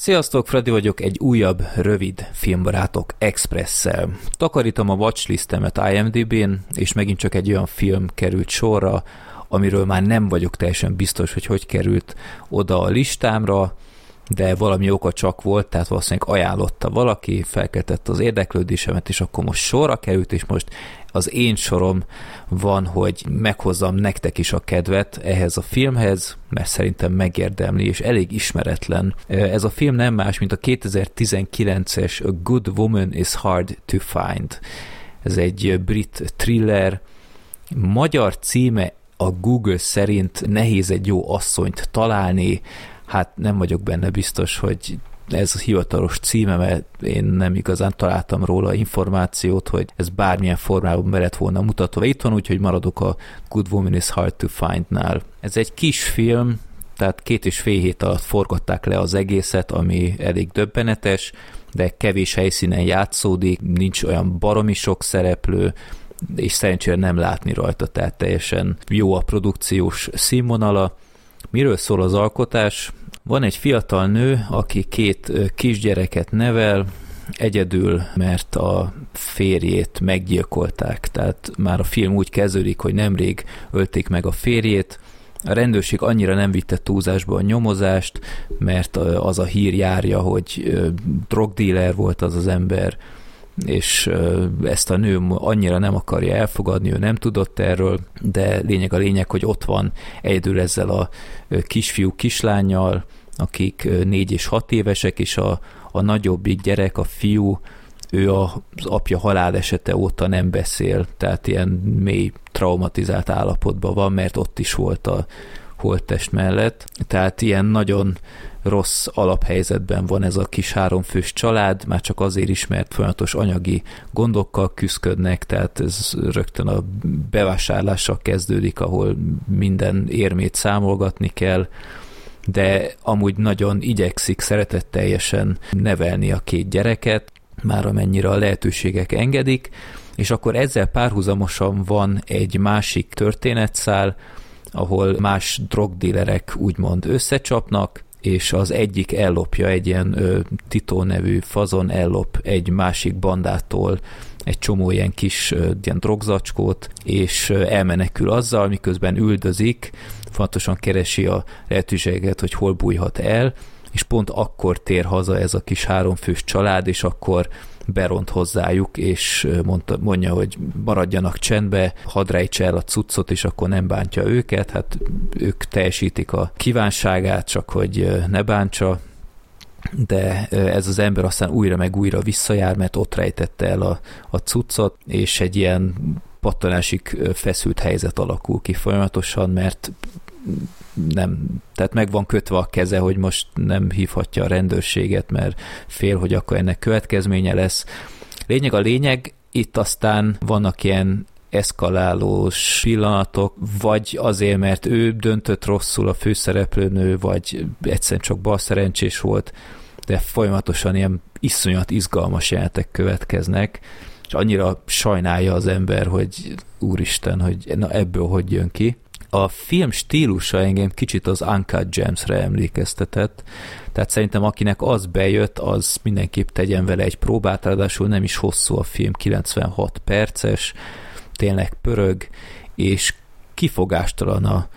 Sziasztok, Freddy vagyok, egy újabb, rövid filmbarátok Express-szel. Takarítom a watchlistemet IMDb-n, és megint csak egy olyan film került sorra, amiről már nem vagyok teljesen biztos, hogy hogy került oda a listámra, de valami oka csak volt, tehát valószínűleg ajánlotta valaki, felkeltett az érdeklődésemet, és akkor most sorra került, és most az én sorom van, hogy meghozzam nektek is a kedvet ehhez a filmhez, mert szerintem megérdemli, és elég ismeretlen. Ez a film nem más, mint a 2019-es A Good Woman is Hard to Find. Ez egy brit thriller, magyar címe a Google szerint nehéz egy jó asszonyt találni, hát nem vagyok benne biztos, hogy ez a hivatalos címe, mert én nem igazán találtam róla információt, hogy ez bármilyen formában be volna mutatva van, úgyhogy maradok a Good Woman is Hard to Find-nál. Ez egy kis film, tehát két és fél hét alatt forgatták le az egészet, ami elég döbbenetes, de kevés helyszínen játszódik, nincs olyan baromi sok szereplő, és szerencsére nem látni rajta, tehát teljesen jó a produkciós színvonala. Miről szól az alkotás? Van egy fiatal nő, aki két kisgyereket nevel, egyedül, mert a férjét meggyilkolták. Tehát már a film úgy kezdődik, hogy nemrég ölték meg a férjét, a rendőrség annyira nem vitte túlzásba a nyomozást, mert az a hír járja, hogy drogdíler volt az az ember, és ezt a nő annyira nem akarja elfogadni, ő nem tudott erről, de lényeg a lényeg, hogy ott van egyedül ezzel a kisfiú kislányjal, akik négy és hat évesek, és a, a nagyobbik gyerek, a fiú, ő az apja halálesete óta nem beszél, tehát ilyen mély traumatizált állapotban van, mert ott is volt a holttest mellett. Tehát ilyen nagyon rossz alaphelyzetben van ez a kis háromfős család, már csak azért is, mert folyamatos anyagi gondokkal küzdködnek, tehát ez rögtön a bevásárlással kezdődik, ahol minden érmét számolgatni kell, de amúgy nagyon igyekszik szeretetteljesen nevelni a két gyereket, már amennyire a lehetőségek engedik, és akkor ezzel párhuzamosan van egy másik történetszál, ahol más drogdílerek úgymond összecsapnak, és az egyik ellopja egy ilyen ö, Tito nevű fazon ellop egy másik bandától egy csomó ilyen kis ö, ilyen drogzacskót, és ö, elmenekül azzal, miközben üldözik, fontosan keresi a lehetőséget, hogy hol bújhat el, és pont akkor tér haza ez a kis háromfős család, és akkor beront hozzájuk, és mondta, mondja, hogy maradjanak csendbe, hadd rejtse el a cuccot, és akkor nem bántja őket, hát ők teljesítik a kívánságát, csak hogy ne bántsa, de ez az ember aztán újra meg újra visszajár, mert ott rejtette el a, a cuccot, és egy ilyen pattanásig feszült helyzet alakul ki folyamatosan, mert nem, tehát meg van kötve a keze, hogy most nem hívhatja a rendőrséget, mert fél, hogy akkor ennek következménye lesz. Lényeg a lényeg, itt aztán vannak ilyen eszkalálós pillanatok, vagy azért, mert ő döntött rosszul a főszereplőnő, vagy egyszerűen csak bal szerencsés volt, de folyamatosan ilyen iszonyat izgalmas jelentek következnek, és annyira sajnálja az ember, hogy úristen, hogy na ebből hogy jön ki. A film stílusa engem kicsit az Uncut Gems-re emlékeztetett, tehát szerintem akinek az bejött, az mindenképp tegyen vele egy próbát, ráadásul nem is hosszú a film, 96 perces, tényleg pörög, és kifogástalan a,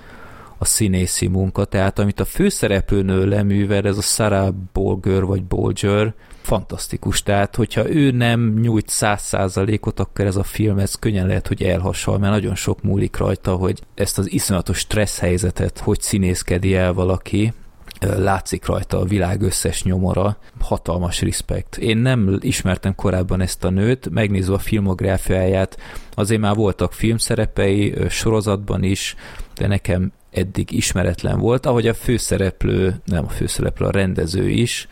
a színészi munka, tehát amit a főszereplőnő leművel, ez a Sarah Bolger vagy Bolger, fantasztikus, tehát hogyha ő nem nyújt száz százalékot, akkor ez a film, ez könnyen lehet, hogy elhasal, mert nagyon sok múlik rajta, hogy ezt az iszonyatos stressz helyzetet, hogy színészkedi el valaki, látszik rajta a világ összes nyomora, hatalmas respekt. Én nem ismertem korábban ezt a nőt, megnézve a filmográfiáját, azért már voltak filmszerepei, sorozatban is, de nekem eddig ismeretlen volt, ahogy a főszereplő, nem a főszereplő, a rendező is,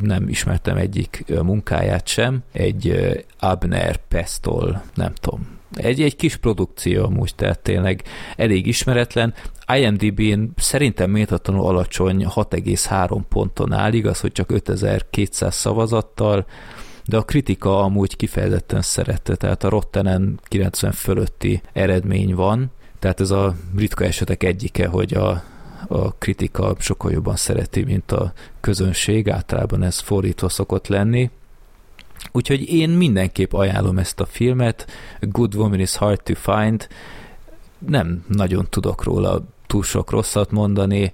nem ismertem egyik munkáját sem, egy Abner Pestol, nem tudom, egy, egy kis produkció amúgy, tehát tényleg elég ismeretlen. IMDb-n szerintem méltatlanul alacsony 6,3 ponton áll, igaz, hogy csak 5200 szavazattal, de a kritika amúgy kifejezetten szerette, tehát a Rottenen 90 fölötti eredmény van, tehát ez a ritka esetek egyike, hogy a a kritika sokkal jobban szereti, mint a közönség, általában ez fordítva szokott lenni. Úgyhogy én mindenképp ajánlom ezt a filmet, Good Woman is Hard to Find, nem nagyon tudok róla túl sok rosszat mondani,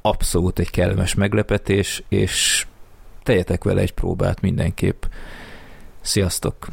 abszolút egy kellemes meglepetés, és tegyetek vele egy próbát mindenképp. Sziasztok!